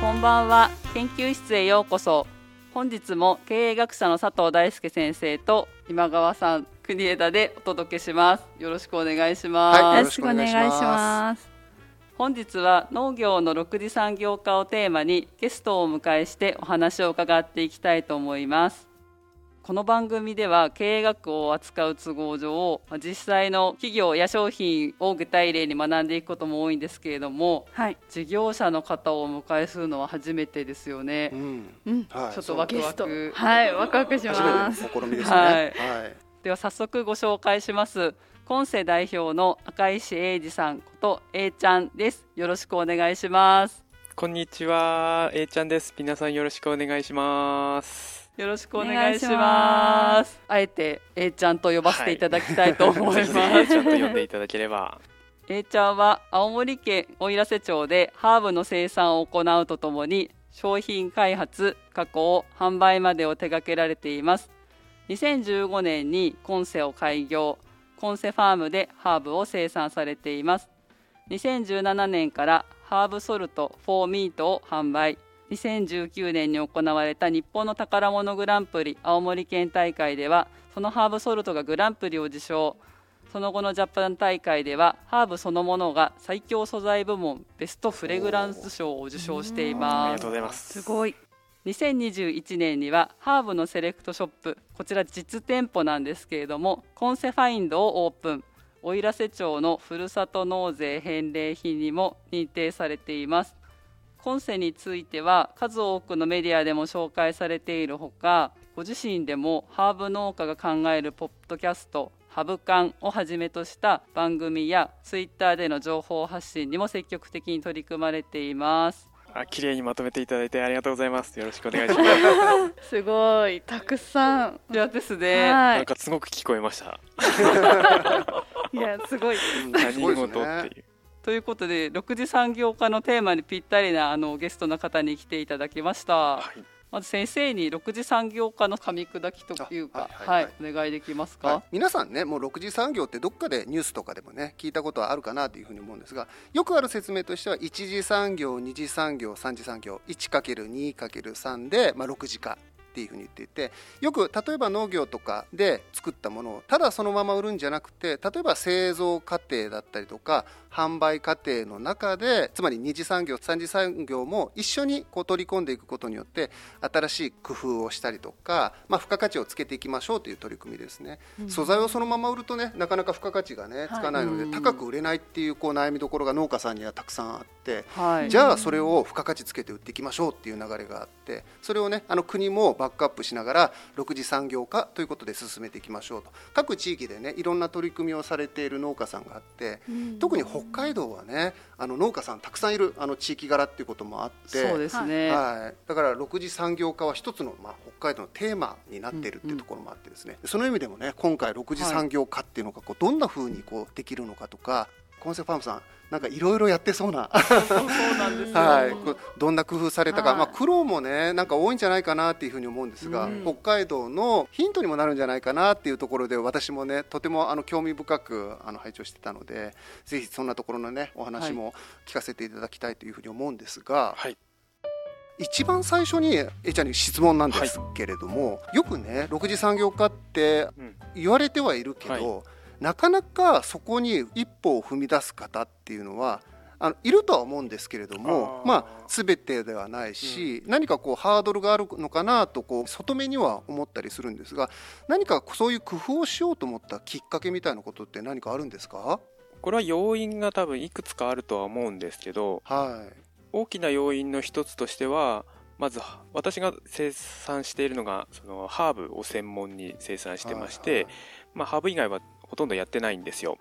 こんばんは。研究室へようこそ。本日も経営学者の佐藤大輔先生と今川さん国枝でお届けします。よろしくお願いします、はいよろしくお願いします。本日は農業の6次産業化をテーマにゲストをお迎えしてお話を伺っていきたいと思いますこの番組では経営学を扱う都合上まあ実際の企業や商品を具体例に学んでいくことも多いんですけれどもはい。事業者の方をお迎えするのは初めてですよねう。んうん。はい、ちょっとワクワク。。はい、ワクワクし初ます。めての試みですね。ははいい。では早速ご紹介します。今世代表の赤石英二さんこと A ちゃんです。よろしくお願いします。こんにちは、A ちゃんです。皆さんよろしくお願いします。よろしくお願いしま。ますあえて A ちゃんと呼ばせていただきたいと思います。ぜひぜひ A ちゃんと呼んでいただければ。A ちゃんは青森県奥入瀬町でハーブの生産を行うとともに商品開発、加工、販売までを手掛けられています。2015年にコンセを開業、コンセファームでハーブを生産されています。2017年からハーブソルトフォーミートを販売。2019年に行われた日本の宝物グランプリ青森県大会ではそのハーブソルトがグランプリを受賞その後のジャパン大会ではハーブそのものが最強素材部門ベストフレグランス賞を受賞していありますがとうございます。すごい。2021年にはハーブのセレクトショップこちら実店舗なんですけれどもコンセファインドをオープン奥入瀬町のふるさと納税返礼品にも認定されていますコンセについては数多くのメディアでも紹介されているほかご自身でもハーブ農家が考えるポッドキャストハブカンをはじめとした番組やツイッターでの情報発信にも積極的に取り組まれていますあ、綺麗にまとめていただいてありがとうございます。よろしくお願いします。すごい。たくさん。いやですね、はなんかすごく聞こえました。い。いや、すごい。うん何すごいです事ってね。いう。ということで6次産業化のテーマにぴったりなあのゲストの方に来ていただきました、はい。まず先生に6次産業化の噛み砕きというかはいはい、お願いできますか、はい、皆さんねもう6次産業ってどっかでニュースとかでもね聞いたことはあるかなというふうに思うんですがよくある説明としては1次産業2次産業3次産業 1×2×3 で、まあ、6次化っていうふうに言っていてよく例えば農業とかで作ったものをただそのまま売るんじゃなくて例えば製造過程だったりとか販売過程の中でつまり二次産業三次産業も一緒にこう取り込んでいくことによって新しい工夫をしたりとか、まあ、付加価値をつけていきましょうという取り組みですね、素材をそのまま売るとねなかなか付加価値がねつかないので、うん。高く売れないっていうこう悩みどころが農家さんにはたくさんあって、はい。じゃあそれを付加価値つけて売っていきましょうっていう流れがあってそれをねあの国もバックアップしながら6次産業化ということで進めていきましょうと。各地域でねいろんな取り組みをされている農家さんがあって、特に北海道はねあの農家さんたくさんいるあの地域柄っていうこともあってそうですね、はい、だから6次産業化は一つの、まあ、北海道のテーマになっているっていうところもあってですね、その意味でもね今回6次産業化っていうのがこうどんなふうにこうできるのかとかコンセファームさんなんかいろいろやってそうな。そ うそうなんですよ、はい、どんな工夫されたか、はい。まあ、苦労もねなんか多いんじゃないかなっていうふうに思うんですが、うん。北海道のヒントにもなるんじゃないかなっていうところで私もねとてもあの興味深くあの拝聴してたのでぜひそんなところのねお話も聞かせていただきたいというふうに思うんですが、はい。一番最初にえちゃんに質問なんですけれども、よくね6次産業化ってうん。言われてはいるけど、なかなかそこに一歩を踏み出す方っていうのはあのいるとは思うんですけれどもまあ全てではないし、何かこうハードルがあるのかなとこう外目には思ったりするんですが何かそういう工夫をしようと思ったきっかけみたいなことって何かあるんですか？これは要因が多分いくつかあるとは思うんですけど、はい。大きな要因の一つとしては、まず私が生産しているのがそのハーブを専門に生産してまして、はいはい。まあ、ハーブ以外はほとんどやってないんですよ。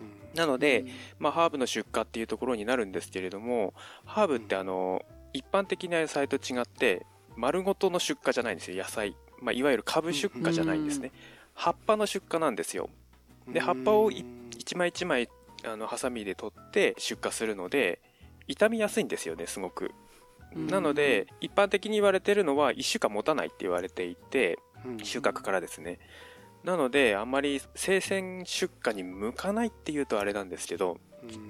うん。なので、まあ、ハーブの出荷っていうところになるんですけれどもハーブってあの一般的な野菜と違って丸ごとの出荷じゃないんですよ野菜、まあ、いわゆる株出荷じゃないんですね、葉っぱの出荷なんですよ。で葉っぱを一枚一枚あのハサミで取って出荷するので傷みやすいんですよねすごく。うん。なので一般的に言われてるのは1週間持たないって言われていてうん。収穫からですねなのであんまり生鮮出荷に向かないっていうとあれなんですけど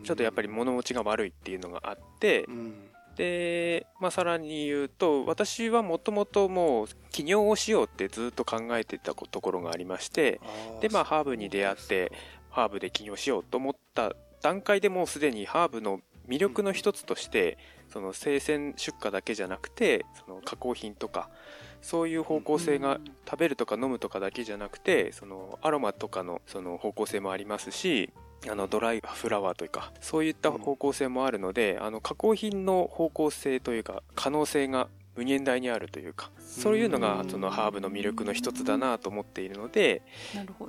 ちょっとやっぱり物持ちが悪いっていうのがあってうん。で、まあ、さらに言うと私はもともともう起業をしようってずっと考えてたところがありましてでまあハーブに出会ってハーブで起業しようと思った段階でもうすでにハーブの魅力の一つとしてその生鮮出荷だけじゃなくてその加工品とかそういう方向性が食べるとか飲むとかだけじゃなくてそのアロマとかのその方向性もありますしあのドライフラワーというかそういった方向性もあるので、あの加工品の方向性というか可能性が無限大にあるというかそういうのがそのハーブの魅力の一つだなと思っているので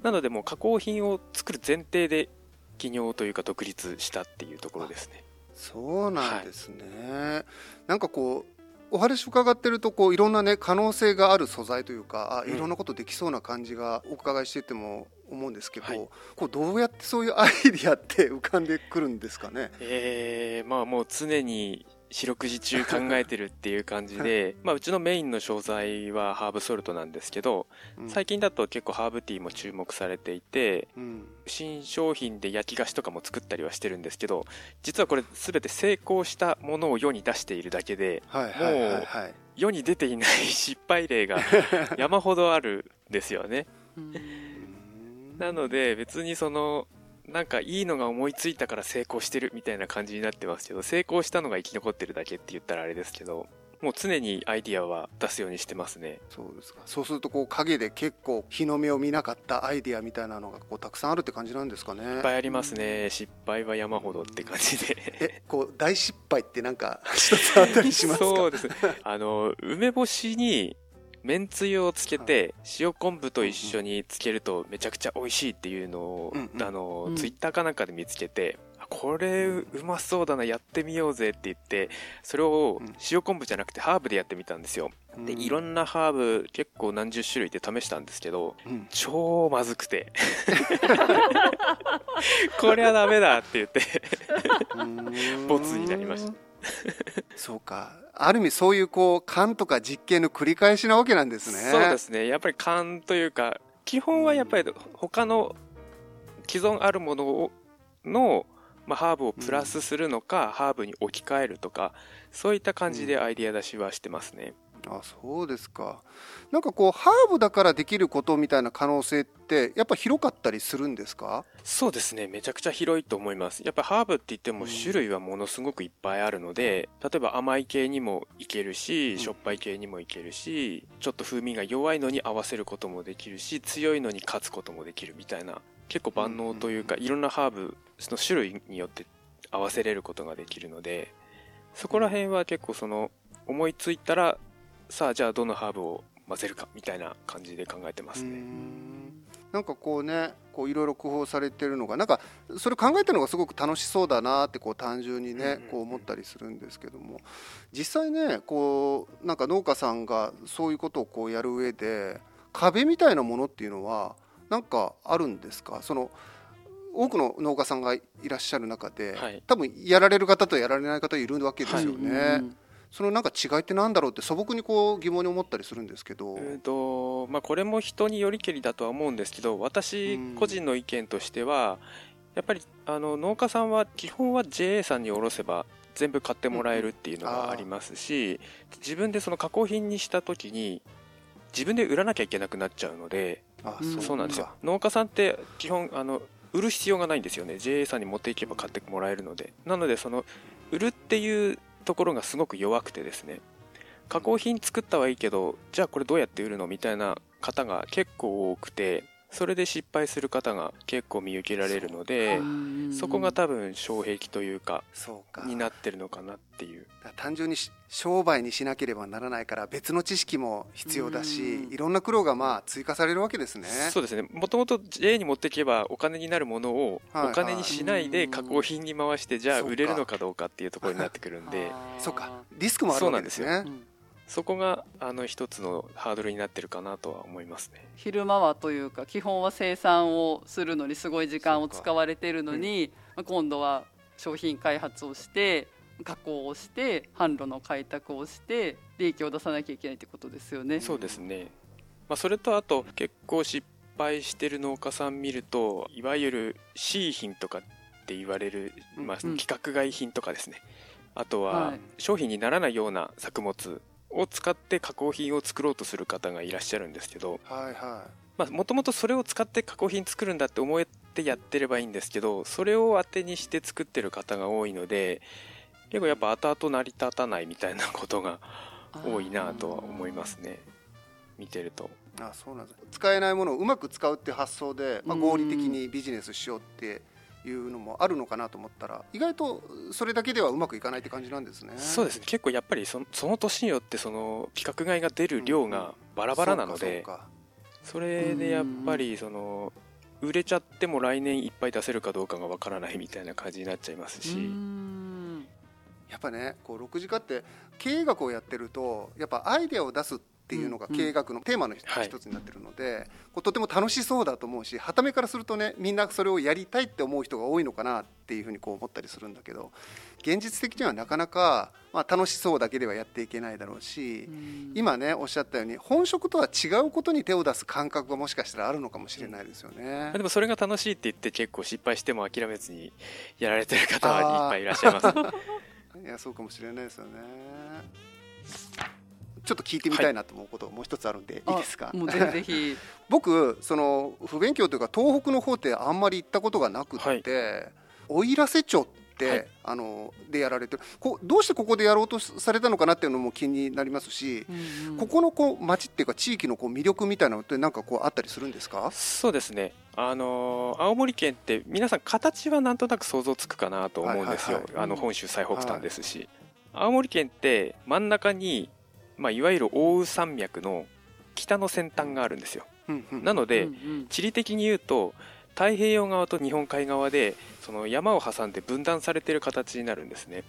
なのでもう加工品を作る前提で起業というか独立したっていうところですね。そうなんですね、なんかこうお話伺ってるとこういろんなね可能性がある素材というかあうんいろんなことできそうな感じがお伺いしてても思うんですけど、はいこうどうやってそういうアイディアって浮かんでくるんですかね？えー、まあもう常に四六時中考えてるっていう感じで まあうちのメインの商材はハーブソルトなんですけどうん。最近だと結構ハーブティーも注目されていてうん。新商品で焼き菓子とかも作ったりはしてるんですけど実はこれ全て成功したものを世に出しているだけではいはいはいはい。世に出ていない失敗例が 山ほどあるんですよね。うん。なので別にそのなんかいいのが思いついたから成功してるみたいな感じになってますけど成功したのが生き残ってるだけって言ったらあれですけどもう常にアイディアは出すようにしてますね。そうですか。そうするとこう影で結構日の目を見なかったアイディアみたいなのがこうたくさんあるって感じなんですかね。いっぱいありますね。失敗は山ほどって感じで。えこう大失敗ってなんか 一つあったりしますか？そうですあの梅干しにめんつゆをつけて塩昆布と一緒につけるとめちゃくちゃ美味しいっていうのを、うんうん。あのうん。ツイッターかなんかで見つけて、あこれうまそうだなやってみようぜって言ってそれをうん。塩昆布じゃなくてハーブでやってみたんですよ。でいろんんなハーブ結構何十種類で試したんですけどうん。超まずくて。これはダメだって言ってボツになりました そうか。ある意味そういうこう勘とか実験の繰り返しなわけなんですね。そうですね。やっぱり勘というか基本はやっぱり他の既存あるものをの、まあ、ハーブをプラスするのか、ハーブに置き換えるとかそういった感じでアイデア出しはしてますね、あそうですか。なんかこうハーブだからできることみたいな可能性ってやっぱ広かったりするんですか？そうですね。めちゃくちゃ広いと思います。やっぱハーブって言ってもうん。種類はものすごくいっぱいあるので例えば甘い系にもいけるしうん。しょっぱい系にもいけるしちょっと風味が弱いのに合わせることもできるし強いのに勝つこともできるみたいな結構万能というかいろんなハーブの種類によって合わせれることができるのでそこら辺は結構その思いついたらさあじゃあどのハーブを混ぜるかみたいな感じで考えてますね。ん。なんかこうねこういろいろ工夫されてるのがなんかそれ考えてるのがすごく楽しそうだなってこう単純にねこう思ったりするんですけども。実際ねこうなんか農家さんがそういうことをこうやる上で壁みたいなものっていうのはなんかあるんですか？その多くの農家さんがいらっしゃる中で、はい。多分やられる方とやられない方いるわけですよね。うんそのなんか違いってなんだろうって素朴にこう疑問に思ったりするんですけど。うーとまあ、これも人によりけりだとは思うんですけど私うん個人の意見としてはやっぱりあの農家さんは基本は JA さんに卸せば全部買ってもらえるっていうのがありますし自分でその加工品にした時に自分で売らなきゃいけなくなっちゃうのであうんそうなんですよ。か農家さんって基本あの売る必要がないんですよね。JA さんに持っていけば買ってもらえるので。なのでその売るっていうところがすごく弱くてですね。加工品作ったはいいけどじゃあこれどうやって売るの？みたいな方が結構多くて。それで失敗する方が結構見受けられるのでうんそこが多分障壁というかそうか。になってるのかなっていう。単純にし商売にしなければならないから別の知識も必要だしうん。いろんな苦労がまあ追加されるわけですね。そうですね。もともと JA に持っていけばお金になるものをはいお金にしないではい加工品に回してじゃあ売れるのかどうかっていうところになってくるんで。そうか。リスクもあるわけですね。うんそこがあの一つのハードルになってるかなとは思いますね。昼間はというか基本は生産をするのにすごい時間を使われているのに、まあ今度は商品開発をして加工をして販路の開拓をして利益を出さなきゃいけないってことですよね。そうですね、まあ、それとあと結構失敗してる農家さん見るといわゆる C 品とかって言われる、まあ、うん。規格外品とかですね。あとははい。商品にならないような作物を使って加工品を作ろうとする方がいらっしゃるんですけどはいはもともとそれを使って加工品作るんだって思ってやってればいいんですけどそれを当てにして作ってる方が多いので結構やっぱ後々成り立たないみたいなことが多いなとは思いますね。見てると。いあそうなんです。使えないものをうまく使うっていう発想で、まあ、うん。合理的にビジネスしようっていうのもあるのかなと思ったら意外とそれだけではうまくいかないって感じなんですね。そうですね。結構やっぱりそのその年によってその規格外が出る量がバラバラなのでそうかそれでやっぱりその売れちゃっても来年いっぱい出せるかどうかがわからないみたいな感じになっちゃいますし、うん。やっぱねこう6時化って経営学をやってるとやっぱアイデアを出すっていうのがうん経営学のテーマの一つになってるので、こうとても楽しそうだと思うしはためからするとねみんなそれをやりたいって思う人が多いのかなっていうふうにこう思ったりするんだけど現実的にはなかなか、まあ、楽しそうだけではやっていけないだろうし、今ねおっしゃったように本職とは違うことに手を出す感覚がもしかしたらあるのかもしれないですよね。でもそれが楽しいって言って結構失敗しても諦めずにやられてる方はいっぱいいらっしゃいます いやそうかもしれないですよね。ちょっと聞いてみたいなと思うこともう一つあるんで、い、いですか？あもうぜひぜひ。僕その不勉強というか東北の方ってあんまり行ったことがなくって、奥入瀬町って、はい。あのでやられてるこどうしてここでやろうとされたのかなっていうのも気になりますし、ここのこう町っていうか地域のこう魅力みたいなのってなんかこうあったりするんですか？そうですね。あのー青森県って皆さん形はなんとなく想像つくかなと思うんですよ、はいはいはい。あの本州最北端ですし、青森県って真ん中に、まあ、いわゆる奥羽山脈の北の先端があるんですよ。うんうん。なので、うんうん。地理的に言うと太平洋側と日本海側でその山を挟んで分断されてる形になるんですね。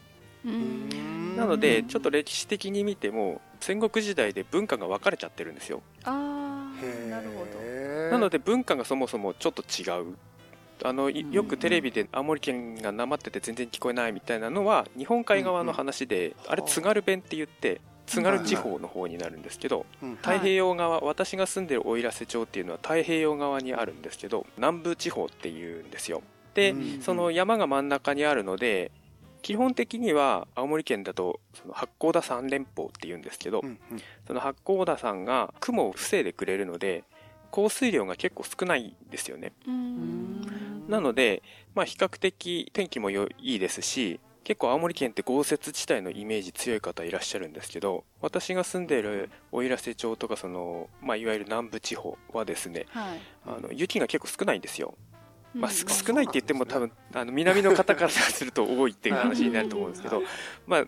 うん。なのでちょっと歴史的に見ても戦国時代で文化が分かれちゃってるんですよ。あなるほど。ー。なので文化がそもそもちょっと違う。あのいうんよくテレビで青森県がなまってて全然聞こえないみたいなのは日本海側の話で、あれ津軽弁って言って津軽地方の方になるんですけど、うん太平洋側、私が住んでる奥入瀬町っていうのは太平洋側にあるんですけど南部地方っていうんですよ。で、うんその山が真ん中にあるので基本的には青森県だとその八甲田山連峰っていうんですけど、うんうん。その八甲田山が雲を防いでくれるので降水量が結構少ないんですよね。うん。なので、まあ、比較的天気もよいいですし結構青森県って豪雪地帯のイメージ強い方いらっしゃるんですけど私が住んでいる奥入瀬町とかその、まあ、いわゆる南部地方はですねはい。あの雪が結構少ないんですよ、まあ、少ないって言っても多分あの南の方からすると多いっていう話になると思うんですけど、まあ、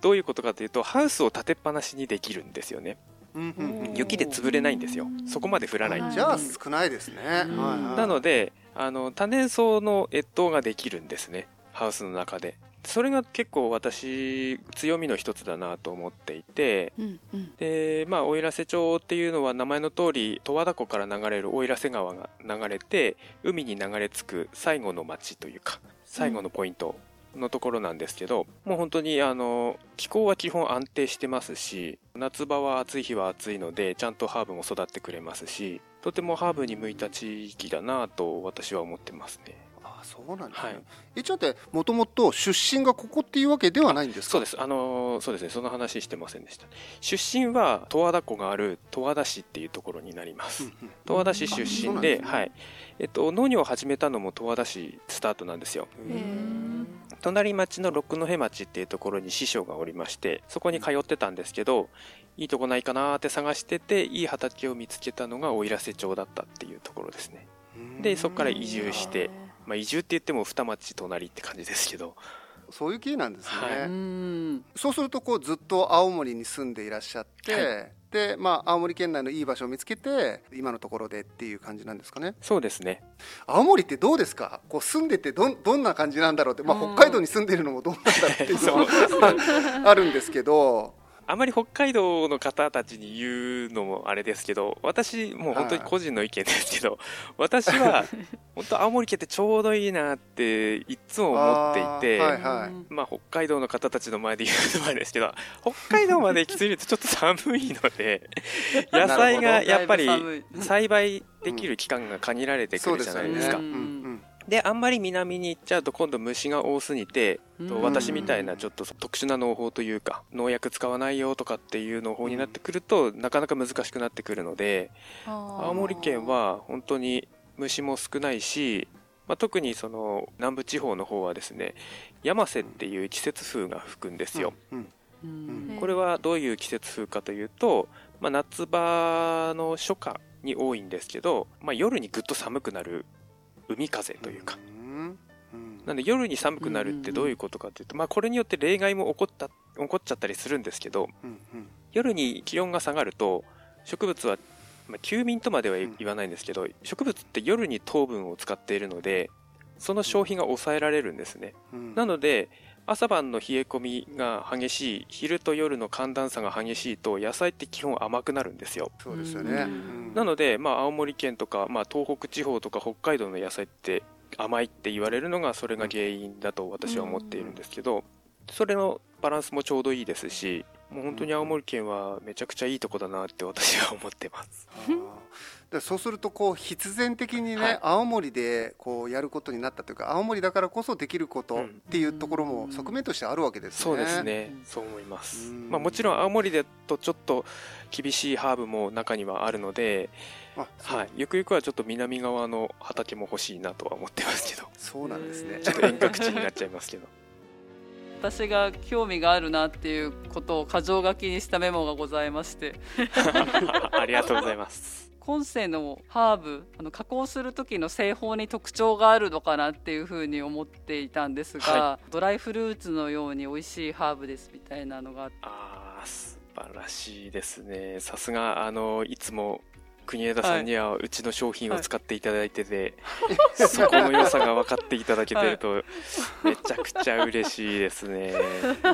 どういうことかというとハウスを立てっぱなしにできるんですよね。うんうんうん。雪で潰れないんですよ。そこまで降らない。はい。じゃあ少ないですね。うん。はいはい。なのであの多年草の越冬ができるんですね。ハウスの中でそれが結構私強みの一つだなと思っていてうんうん。でまあ奥入瀬町っていうのは名前の通り十和田湖から流れる奥入瀬川が流れて海に流れ着く最後の町というか最後のポイントのところなんですけど、もう本当にあの気候は基本安定してますし夏場は暑い日は暑いのでちゃんとハーブも育ってくれますしとてもハーブに向いた地域だなと私は思ってますねあそうなんですね。はい。えちょっともともと出身がここっていうわけではないんですか？そうです。あのそうですね。その話してませんでした。出身は十和田湖がある十和田市っていうところになります、うんうん十和田市出身ですね。ではい。えっと、農業を始めたのも十和田市スタートなんですよ。隣町の六戸町っていうところに師匠がおりましてそこに通ってたんですけどいいとこないかなーって探してていい畑を見つけたのが奥入瀬町だったっていうところですね。でそこから移住して、まあ、移住って言っても二町隣って感じですけどそういう経緯なんですね。はいうんそうするとこうずっと青森に住んでいらっしゃって、はでまあ青森県内のいい場所を見つけて今のところでっていう感じなんですかね。そうですね青森ってどうですか？こう住んでてどんどんな感じなんだろうって、まあうん北海道に住んでるのもどうなんだろうっていうのそうも あるんですけど。あまり北海道の方たちに言うのもあれですけど私もう本当に個人の意見ですけど私は本当青森県ってちょうどいいなっていつも思っていて、あーはいはい。まあ、北海道の方たちの前で言うのもあれですけど 北海道まで行き過ぎるとちょっと寒いので 野菜がやっぱり栽培できる期間が限られてくるじゃないですか、うんであんまり南に行っちゃうと今度虫が多すぎてとうん。私みたいなちょっと特殊な農法というか農薬使わないよとかっていう農法になってくるとなかなか難しくなってくるので青青森県は本当に虫も少ないし、まあ、特にその南部地方の方はですね山瀬っていう季節風が吹くんですよ、うん。うん。これはどういう季節風かというと、まあ、夏場の初夏に多いんですけど、まあ、夜にぐっと寒くなる海風というか、なんで夜に寒くなるってどういうことかというと、まあ、これによって例外も起こった起こっちゃったりするんですけど夜に気温が下がると植物は、まあ、休眠とまではうん。言わないんですけど、植物って夜に糖分を使っているのでその消費が抑えられるんですね。うん。なので朝晩の冷え込みが激しい昼と夜の寒暖差が激しいと野菜って基本甘くなるんですよ。そうですよね、なので、まあ、青森県とか、まあ、東北地方とか北海道の野菜って甘いって言われるのがそれが原因だと私は思っているんですけどそれのバランスもちょうどいいですしもう本当に青森県はめちゃくちゃいいとこだなって私は思ってますでそうするとこう必然的にね、はい。青森でこうやることになったというか青森だからこそできることうん。っていうところも側面としてあるわけですね。そうですね。そう思います。うん。まあもちろん青森だとちょっと厳しいハーブも中にはあるので、はい、ゆくゆくはちょっと南側の畑も欲しいなとは思ってますけど。そうなんですね。ちょっと遠隔地になっちゃいますけど。私が興味があるなっていうことを箇条書きにしたメモがございまして。ありがとうございます今世のハーブあの加工する時の製法に特徴があるのかなっていうふうに思っていたんですが、はドライフルーツのように美味しいハーブですみたいなのがあって。あー素晴らしいですね。さすがあのいつも国枝さんにはうちの商品を使っていただいてて、そこの良さが分かっていただけてると めちゃくちゃ嬉しいですね。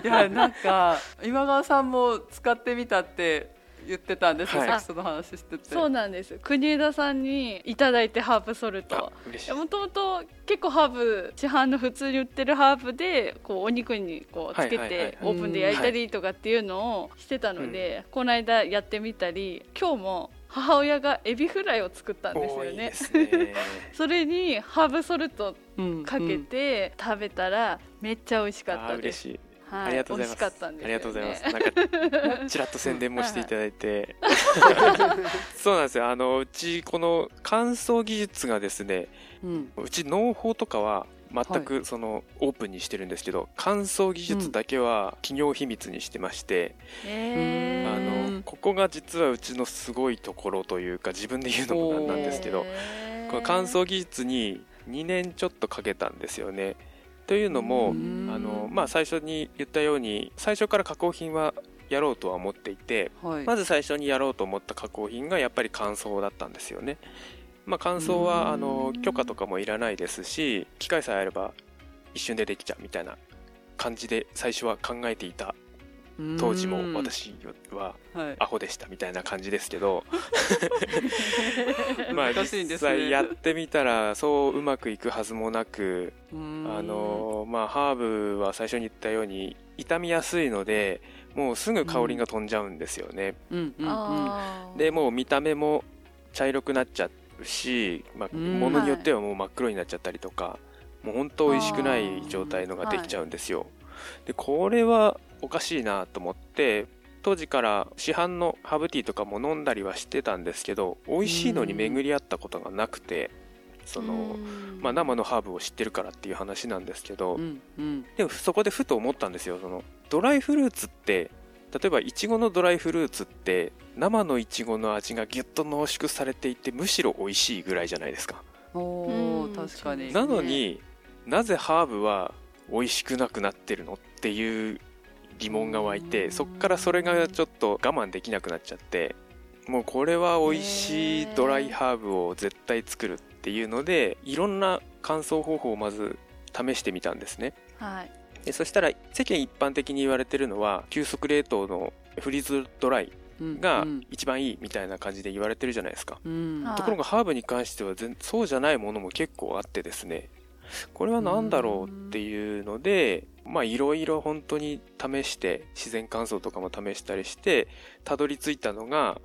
いやなんか今川さんも使ってみたって言ってたんですよ、はい。さっきその話してて。そうなんです。国枝さんにいただいてハーブソルあトもともと結構ハーブ市販の普通に売ってるハーブでこうお肉にこうつけてオーブンで焼いたりとかっていうのをしてたので、この間やってみたり今日も母親がエビフライを作ったんですよね。すね。それにハーブソルトうんかけて食べたらめっちゃ美味しかあったです。ー嬉しいはい、ありがとうございます。すよ、ね。ありがとうございます。なんかちらっと宣伝もしていただいて、そうなんですよ。あのうちこの乾燥技術がですね、うん。うち農法とかは全くそのオープンにしてるんですけど、乾燥技術だけは企業秘密にしてまして、えあーのここが実はうちのすごいところというか自分で言うのもなんなんですけど、この乾燥技術に2年ちょっとかけたんですよね。というのも、うん。あのまあ、最初に言ったように最初から加工品はやろうとは思っていてはい。まず最初にやろうと思った加工品がやっぱり乾燥だったんですよね、まあ、乾燥うん。はあの許可とかもいらないですし機械さえあれば一瞬でできちゃうみたいな感じで最初は考えていた当時も私ははい。アホでしたみたいな感じですけど。まあ実際やってみたらそううまくいくはずもなくうん。あのまあハーブは最初に言ったように傷みやすいのでもうすぐ香りが飛んじゃうんですよね、でもう見た目も茶色くなっちゃうし、まあ、うん。ものによってはもう真っ黒になっちゃったりとか、もう本当美味しくない状態のができちゃうんですよ、でこれはおかしいなと思って当時から市販のハーブティーとかも飲んだりはしてたんですけど美味しいのに巡り合ったことがなくてその、うん。まあ、生のハーブを知ってるからっていう話なんですけど、うんうん。でもそこでふと思ったんですよ。そのドライフルーツって例えばいちごのドライフルーツって生のいちごの味がギュッと濃縮されていてむしろ美味しいぐらいじゃないですか。おうん。ー確かに。なのになぜハーブは美味しくなくなってるのっていう疑問が湧いてそっからそれがちょっと我慢できなくなっちゃってもうこれは美味しいドライハーブを絶対作るっていうのでいろんな乾燥方法をまず試してみたんですね。はい。でそしたら世間一般的に言われてるのは急速冷凍のフリーズドライがうん一番いいみたいな感じで言われてるじゃないですか、うん。はい。ところがハーブに関しては全そうじゃないものも結構あってですねこれは何だろうっていうのでまあいろいろ本当に試して自然乾燥とかも試したりしてたどり着いたのが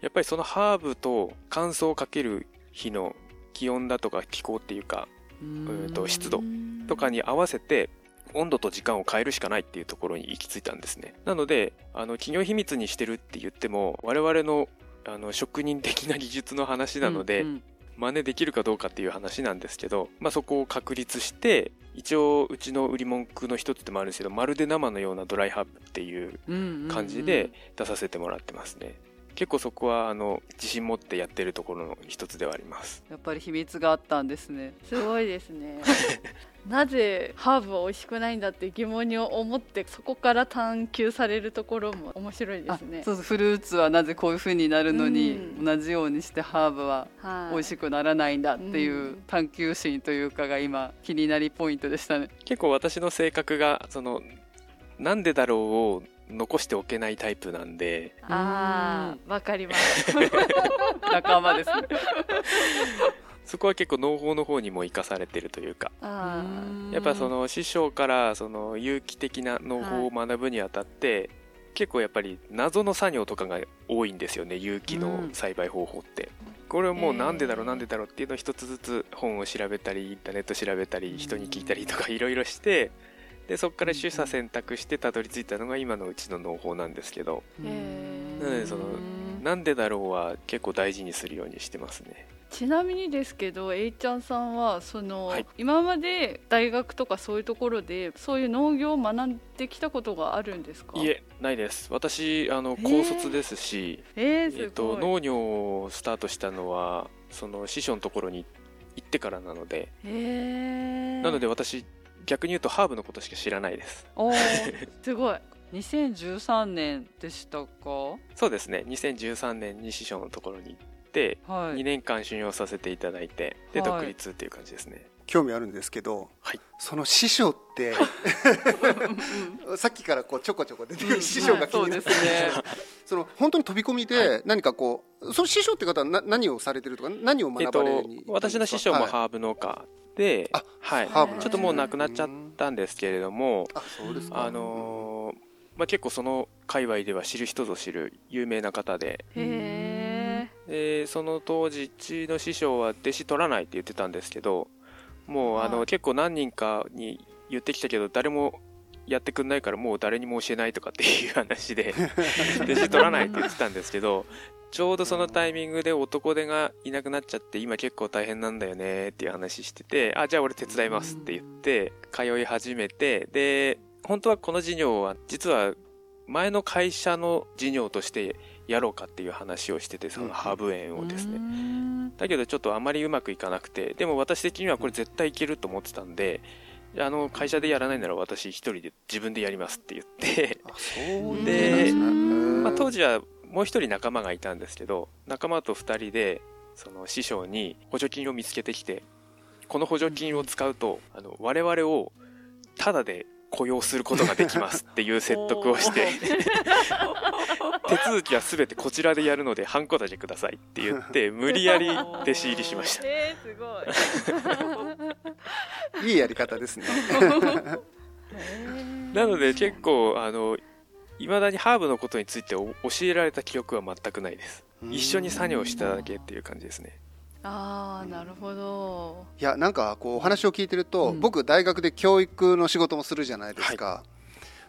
やっぱりそのハーブと乾燥をかける日の気温だとか気候っていうかーと湿度とかに合わせて温度と時間を変えるしかないっていうところに行き着いたんですね。なのであの企業秘密にしてるって言っても我々のあの職人的な技術の話なので、うんうん真似できるかどうかっていう話なんですけど、まあ、そこを確立して一応うちの売り文句の一つでもあるんですけどまるで生のようなドライハーブっていううんうんうん感じで出させてもらってますね、結構そこはあの自信持ってやってるところの一つではあります。やっぱり秘密があったんですね。すごいですね。なぜハーブは美味しくないんだって疑問に思ってそこから探求されるところも面白いであすね。そうそうフルーツはなぜこういう風になるのに、うん。同じようにしてハーブははい。美味しくならないんだっていううん。探求心というかが今気になりポイントでしたね。結構私の性格がそのなんでだろうを残しておけないタイプなんで。ああわかります。仲間ですね。そこは結構農法の方にも生かされてるというか。あやっぱその師匠からその有機的な農法を学ぶにあたって、結構やっぱり謎の作業とかが多いんですよね有機の栽培方法って、これをもうなんでだろうえーなんでだろうっていうのを一つずつ本を調べたりインターネット調べたり人に聞いたりとかいろいろしてでそこから取捨選択してたどり着いたのが今のうちの農法なんですけど。なのでそのなんでだろうは結構大事にするようにしてますね。ちなみにですけど A ちゃんさんはその、はい。今まで大学とかそういうところでそういう農業を学んできたことがあるんですか？いえないです。私あのー。高卒ですし、えー、すごい、えっと、農業をスタートしたのはその師匠のところに行ってからなので、なので私逆に言うとハーブのことしか知らないです。おー すごい。2013年でしたか？そうですね。2013年に師匠のところに行って、はい。2年間修行させていただいてではい。独立っていう感じですね、興味あるんですけど、はい。その師匠って さっきからこうちょこちょこ出てくる師匠が気そうになって、ですね。その本当に飛び込みで何かこう、その師匠って方はな何をされてるとか何をえっと学ばれに、私の師匠もはい。ハーブ農家で、あはい、ちょっともう亡くなっちゃったんですけれども、あそうですか。あのーまあ、結構その界隈では知る人ぞ知る有名な方で。へでその当時うちの師匠は弟子取らないって言ってたんですけどもうあの、はい。結構何人かに言ってきたけど誰もやってくんないからもう誰にも教えないとかっていう話で 弟子取らないって言ってたんですけどちょうどそのタイミングで男手がいなくなっちゃって今結構大変なんだよねっていう話しててあじゃあ俺手伝いますって言って通い始めてで本当はこの事業は実は前の会社の事業としてやろうかっていう話をしててそのハーブ園をですね。だけどちょっとあまりうまくいかなくてでも私的にはこれ絶対いけると思ってたんであの会社でやらないなら私一人で自分でやりますって言って。でまあ、当時時はもう一人仲間がいたんですけど仲間と二人でその師匠に補助金を見つけてきてこの補助金を使うとあの我々をタダで雇用することができますっていう説得をして 手続きは全てこちらでやるのでハンコだけくださいって言って無理やり弟子入りしました。えー、すごい いいやり方ですね。なので結構あのいまだにハーブのことについてお教えられた記憶は全くないです。一緒に作業しただけっていう感じですね。ああなるほど。いやなんかこうお話を聞いてると、うん。僕大学で教育の仕事もするじゃないですか、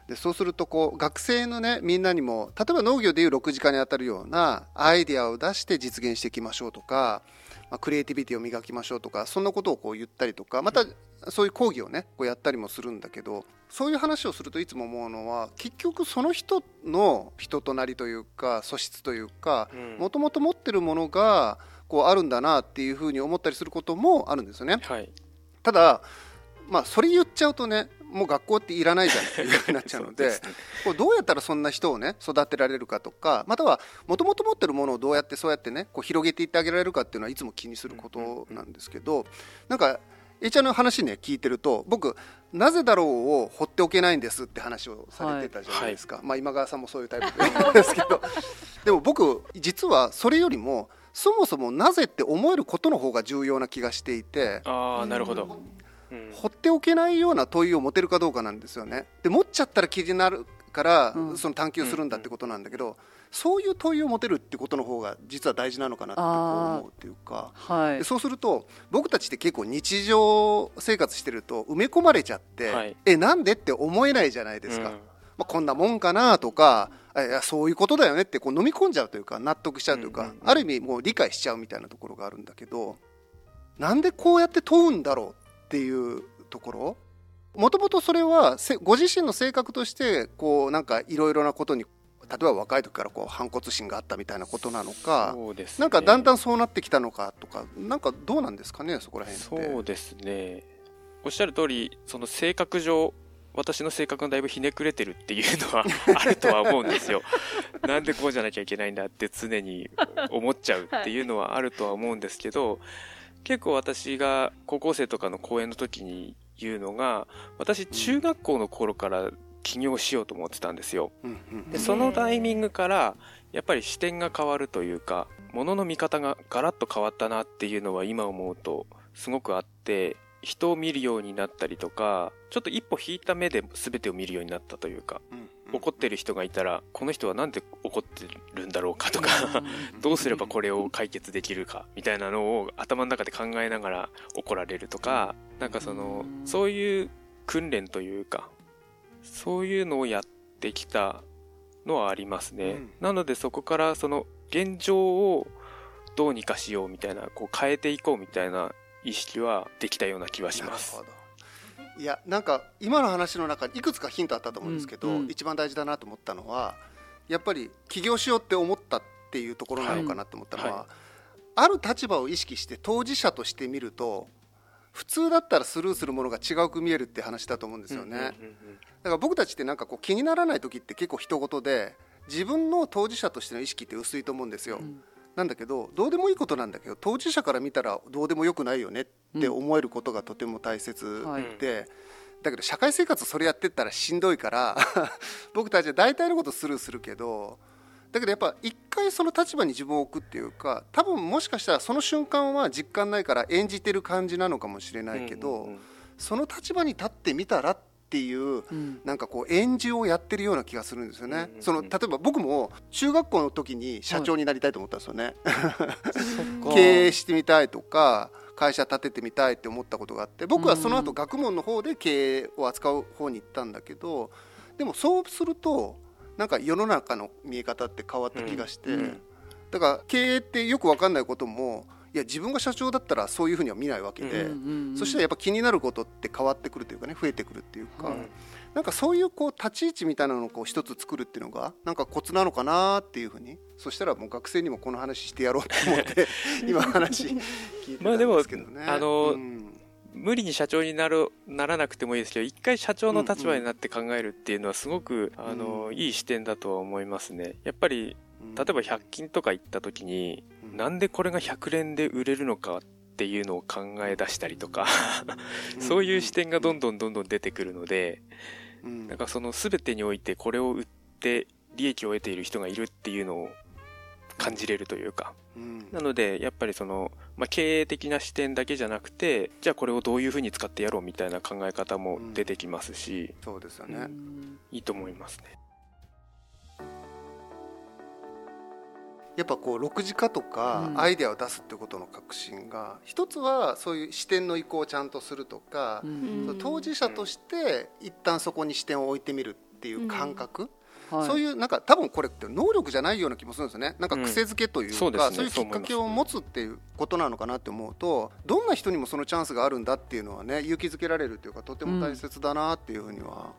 でそうするとこう学生のねみんなにも例えば農業でいう6時間に当たるようなアイデアを出して実現していきましょうとか、まあ、クリエイティビティを磨きましょうとかそんなことをこう言ったりとかまたそういう講義をねこうやったりもするんだけどそういう話をするといつも思うのは結局その人の人となりというか素質というかうんもともと持ってるものがこうあるんだなっていうふうに思ったりすることもあるんですよね。はいただまあそれ言っちゃうとねもう学校っていらないじゃんっていうふうになっちゃうので ね。こうどうやったらそんな人をね育てられるかとかまたはもともと持ってるものをどうやってそうやってねこう広げていってあげられるかっていうのはいつも気にすることなんですけどなんか A ちゃんの話ね聞いてると僕「なぜだろう」を放っておけないんですって話をされてたじゃないですか、まあ今川さんもそういうタイプですけどでも僕実はそれよりもそもそもなぜって思えることの方が重要な気がしていてああなるほど、うん。放っておけないような問いを持てるかどうかなんですよね。で持っちゃったら気になるからうん。その探求するんだってことなんだけど、そういう問いを持てるってことの方が実は大事なのかなって思うっていうか。はい。でそうすると僕たちって結構日常生活してると埋め込まれちゃって、はい。えなんでって思えないじゃないですか、うん。まあ、こんなもんかなとかいやそういうことだよねってこう飲み込んじゃうというか納得しちゃうというか、うんうんうん。ある意味もう理解しちゃうみたいなところがあるんだけどなんでこうやって問うんだろうっていうところ？もともとそれはせご自身の性格としてこうなんかいろいろなことに例えば若い時からこう反骨心があったみたいなことなのか、そうですね。なんかだんだんそうなってきたのかとかなんかどうなんですかねそこら辺って？そうですね。おっしゃる通りその性格上私の性格がだいぶひねくれてるっていうのは あるとは思うんですよ。なんでこうじゃなきゃいけないんだって常に思っちゃうっていうのはあるとは思うんですけど、結構私が高校生とかの講演の時に言うのが私中学校の頃から起業しようと思ってたんですよ。でそのタイミングからやっぱり視点が変わるというかものの見方がガラッと変わったなっていうのは今思うとすごくあって人を見るようになったりとかちょっと一歩引いた目で全てを見るようになったというか。うん怒ってる人がいたらこの人はなんで怒ってるんだろうかとかどうすればこれを解決できるかみたいなのを頭の中で考えながら怒られるとかなんかそのうんそういう訓練というかそういうのをやってきたのはありますね、うん。なのでそこからその現状をどうにかしようみたいなこう変えていこうみたいな意識はできたような気はします。なるほどいやなんか今の話の中にいくつかヒントあったと思うんですけど、うんうん一番大事だなと思ったのはやっぱり起業しようって思ったっていうところなのかなと思ったのは、はいある立場を意識して当事者として見ると普通だったらスルーするものが違うく見えるって話だと思うんですよね。うんうんうんうんだから僕たちってなんかこう気にならない時って結構人事で自分の当事者としての意識って薄いと思うんですよ。うんなんだけどどうでもいいことなんだけど当事者から見たらどうでもよくないよねって思えることがとても大切はい。で、だけど社会生活それやってったらしんどいから 僕たちは大体のことスルーするけどだけどやっぱ一回その立場に自分を置くっていうか多分もしかしたらその瞬間は実感ないから演じてる感じなのかもしれないけど、うんうんうん。その立場に立ってみたらっていううん。なんかこう演じをやってるような気がするんですよね。うんうんうん。その例えば僕も中学校の時に社長になりたいと思ったんですよね。そっか。経営してみたいとか会社立ててみたいって思ったことがあって僕はその後うん。学問の方で経営を扱う方に行ったんだけどでもそうするとなんか世の中の見え方って変わった気がして、うんうん。だから経営ってよく分かんないこともいや自分が社長だったらそういうふうには見ないわけで、うんうんうんそしたらやっぱ気になることって変わってくるというかね増えてくるっていうか、はいなんかそういうこう立ち位置みたいなのをこう一つ作るっていうのがなんかコツなのかなっていうふうに。そしたらもう学生にもこの話してやろうと思って 今話聞いてたんですけどね。まあでもあのうん無理に社長になるならなくてもいいですけど一回社長の立場になって考えるっていうのはすごく、あのいい視点だとは思いますね。やっぱり例えば100均とか行った時に、うんなんでこれが100連で売れるのかっていうのを考え出したりとかそういう視点がどんどんどんどん出てくるので、うん。なんかその全てにおいてこれを売って利益を得ている人がいるっていうのを感じれるというか。うん。なのでやっぱりその、まあ、経営的な視点だけじゃなくてじゃあこれをどういうふうに使ってやろうみたいな考え方も出てきますし、そうですよね。うんいいと思いますね。やっぱこう6次化とかうん。アイデアを出すってことの革新が一つはそういう視点の移行をちゃんとするとか当事者として一旦そこに視点を置いてみるっていう感覚、はい。そういうなんか多分これって能力じゃないような気もするんですよね。なんか癖づけというか、うんそうそういうきっかけを持つっていうことなのかなって思うとどんな人にもそのチャンスがあるんだっていうのはね勇気づけられるというかとても大切だなっていうふうには、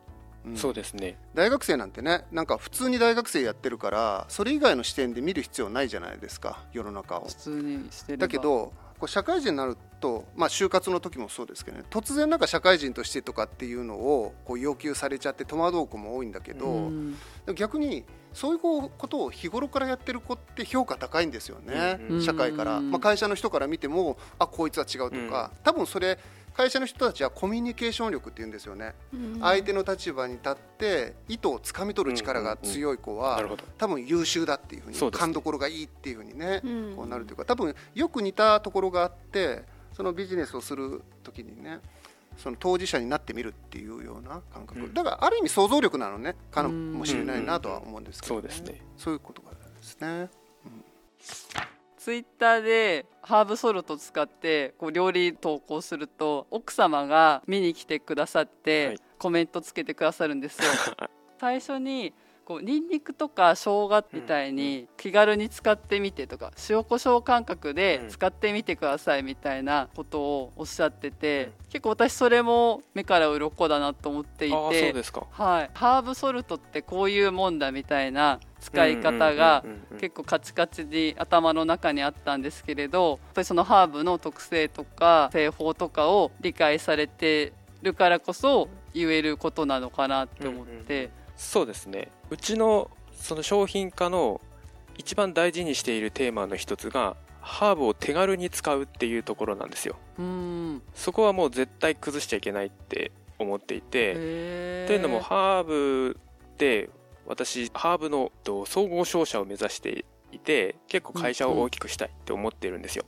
うん。そうですね。大学生なんてねなんか普通に大学生やってるからそれ以外の視点で見る必要ないじゃないですか世の中を。普。通にしてれば。だけどこう社会人になると、まあ、就活の時もそうですけどね突然なんか社会人としてとかっていうのをこう要求されちゃって戸惑う子も多いんだけど、うん。逆にそういうことを日頃からやってる子って評価高いんですよね、うん。社会から、うんまあ、会社の人から見てもあこいつは違うとか、多分それ会社の人たちはコミュニケーション力って言うんですよね、うん相手の立場に立って意図をつかみ取る力が強い子は、なるほど。多分優秀だっていうふうにそうですね。勘どころがいいっていうふうにね、うん。こうなるというか多分よく似たところがあってそのビジネスをする時にねその当事者になってみるっていうような感覚、うん。だからある意味想像力なのねかもしれないなとは思うんですけど、そうですね。そういうことがですね。ツイッターでハーブソルト使ってこう料理投稿すると奥様が見に来てくださって、はい。コメントつけてくださるんですよ。最初にこうニンニクとか生姜みたいに気軽に使ってみてとか塩コショウ感覚でうん。使ってみてくださいみたいなことをおっしゃってて、うん。結構私それも目から鱗だなと思っていてはい、ハーブソルトってこういうもんだみたいな使い方がうんうんうんうん結構カチカチに頭の中にあったんですけれどやっぱりそのハーブの特性とか製法とかを理解されてるからこそ言えることなのかなって思って、そうですね。うちのその商品化の一番大事にしているテーマの一つがハーブを手軽に使うっていうところなんですよ。うん。そこはもう絶対崩しちゃいけないって思っていて。というのもハーブで私ハーブのと総合商社を目指していて結構会社を大きくしたいって思ってるんですよ、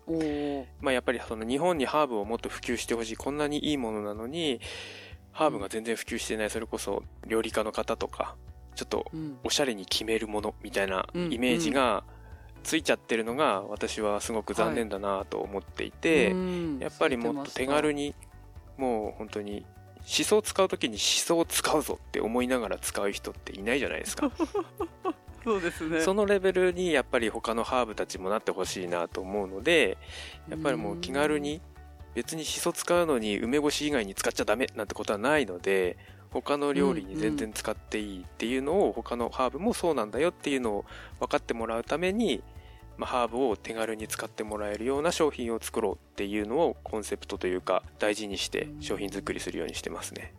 まあ、やっぱりその日本にハーブをもっと普及してほしいこんなにいいものなのにハーブが全然普及してないそれこそ料理家の方とかちょっとうん。おしゃれに決めるものみたいなうん。イメージがついちゃってるのが私はすごく残念だなと思っていて、うん。やっぱりもっと手軽にもう本当にシソを使う時にシソを使うぞって思いながら使う人っていないじゃないですか。そうですね。そのレベルにやっぱり他のハーブたちもなってほしいなと思うのでやっぱりもう気軽に別にシソ使うのに梅干し以外に使っちゃダメなんてことはないので他の料理に全然使っていいっていうのを他のハーブもそうなんだよっていうのを分かってもらうために、まあ、ハーブを手軽に使ってもらえるような商品を作ろうっていうのをコンセプトというか大事にして商品作りするようにしてますね。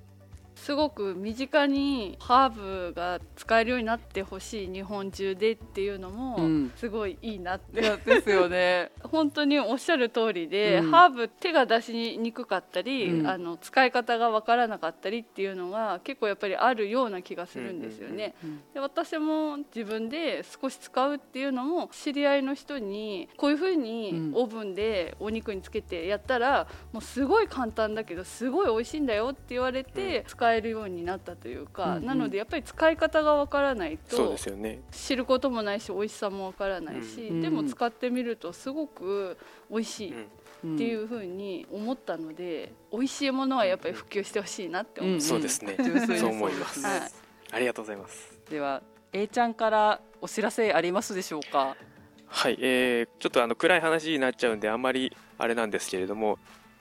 すごく身近にハーブが使えるようになってほしい日本中でっていうのもうん。すごいいいなって、いやですよね。本当におっしゃる通りで、うん。ハーブ手が出しにくかったり、うん。あの使い方がわからなかったりっていうのが結構やっぱりあるような気がするんですよね。うん。で私も自分で少し使うっていうのも知り合いの人にこういうふうにうん。オーブンでお肉につけてやったらもうすごい簡単だけどすごい美味しいんだよって言われて使えるようになったというか、うんうん。なのでやっぱり使い方がわからないそうとですよね。知ることもないし美味しさもわからないし、うん。でも使ってみるとすごく美味しいっうん。うんていうふうに思ったので美味しいものはやっぱり普及してほしいなって思って、ん。そうですね。純粋にそう思います。はい。ありがとうございます。では A ちゃんからお知らせありますでしょうか？はい、えー、ちょっとあの暗い話になっちゃうんであんまりあれなんですけれども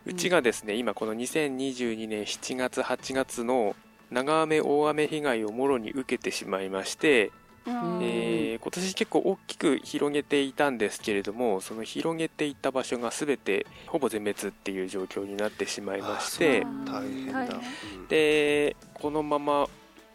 うちがですね、今この2022年7月8月の長雨大雨被害をもろに受けてしまいまして、うん。えー今年結構大きく広げていたんですけれどもその広げていた場所が全てほぼ全滅っていう状況になってしまいまして大変だ、でこのまま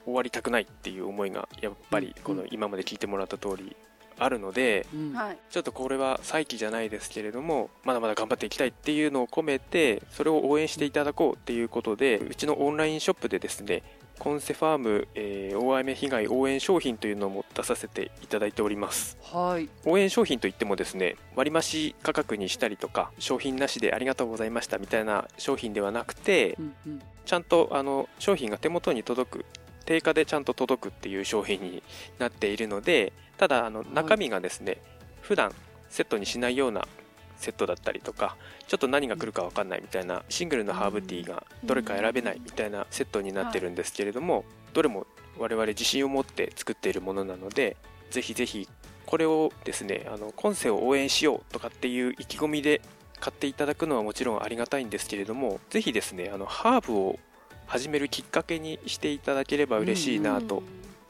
終わりたくないっていう思いがやっぱりこの今まで聞いてもらった通りあるので、うん。はい。ちょっとこれは再起じゃないですけれどもまだまだ頑張っていきたいっていうのを込めてそれを応援していただこうっていうことでうちのオンラインショップでですねコンセファーム、えー大雨被害応援商品というのも出させていただいております。はい。応援商品といってもですね割増価格にしたりとか商品なしでありがとうございましたみたいな商品ではなくてうんうん。ちゃんとあの商品が手元に届く定価でちゃんと届くっていう商品になっているのでただあの中身がですね、普段セットにしないようなセットだったりとかちょっと何が来るか分かんないみたいなシングルのハーブティーがどれか選べないみたいなセットになってるんですけれどもどれも我々自信を持って作っているものなのでぜひぜひこれをですねあの今世を応援しようとかっていう意気込みで買っていただくのはもちろんありがたいんですけれどもぜひですねあのハーブを始めるきっかけにしていただければ嬉しいなと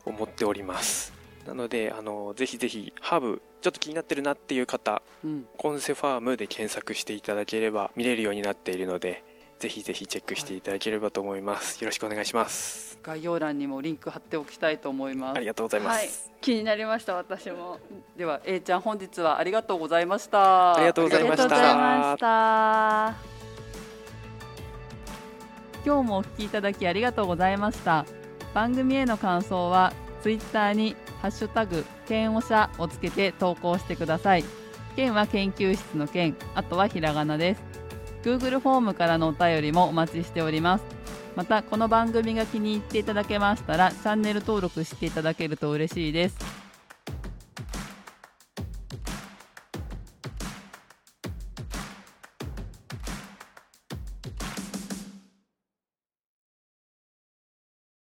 思っております、なのであのぜひぜひハーブちょっと気になってるなっていう方うん。コンセファームで検索していただければ見れるようになっているのでぜひぜひチェックしていただければと思います。よろしくお願いします。概要欄にもリンク貼っておきたいと思います。ありがとうございまはい。す、気になりました私も。では A ちゃん本日はありがとうございました。ありがとうございました今日もお聞きいただきありがとうございました。番組への感想はツイッターにハッシュタグ剣おしゃをつけて投稿してください。剣は研究室の剣あとはひらがなです。Google フォームからのお便りもお待ちしております。またこの番組が気に入っていただけましたらチャンネル登録していただけると嬉しいです。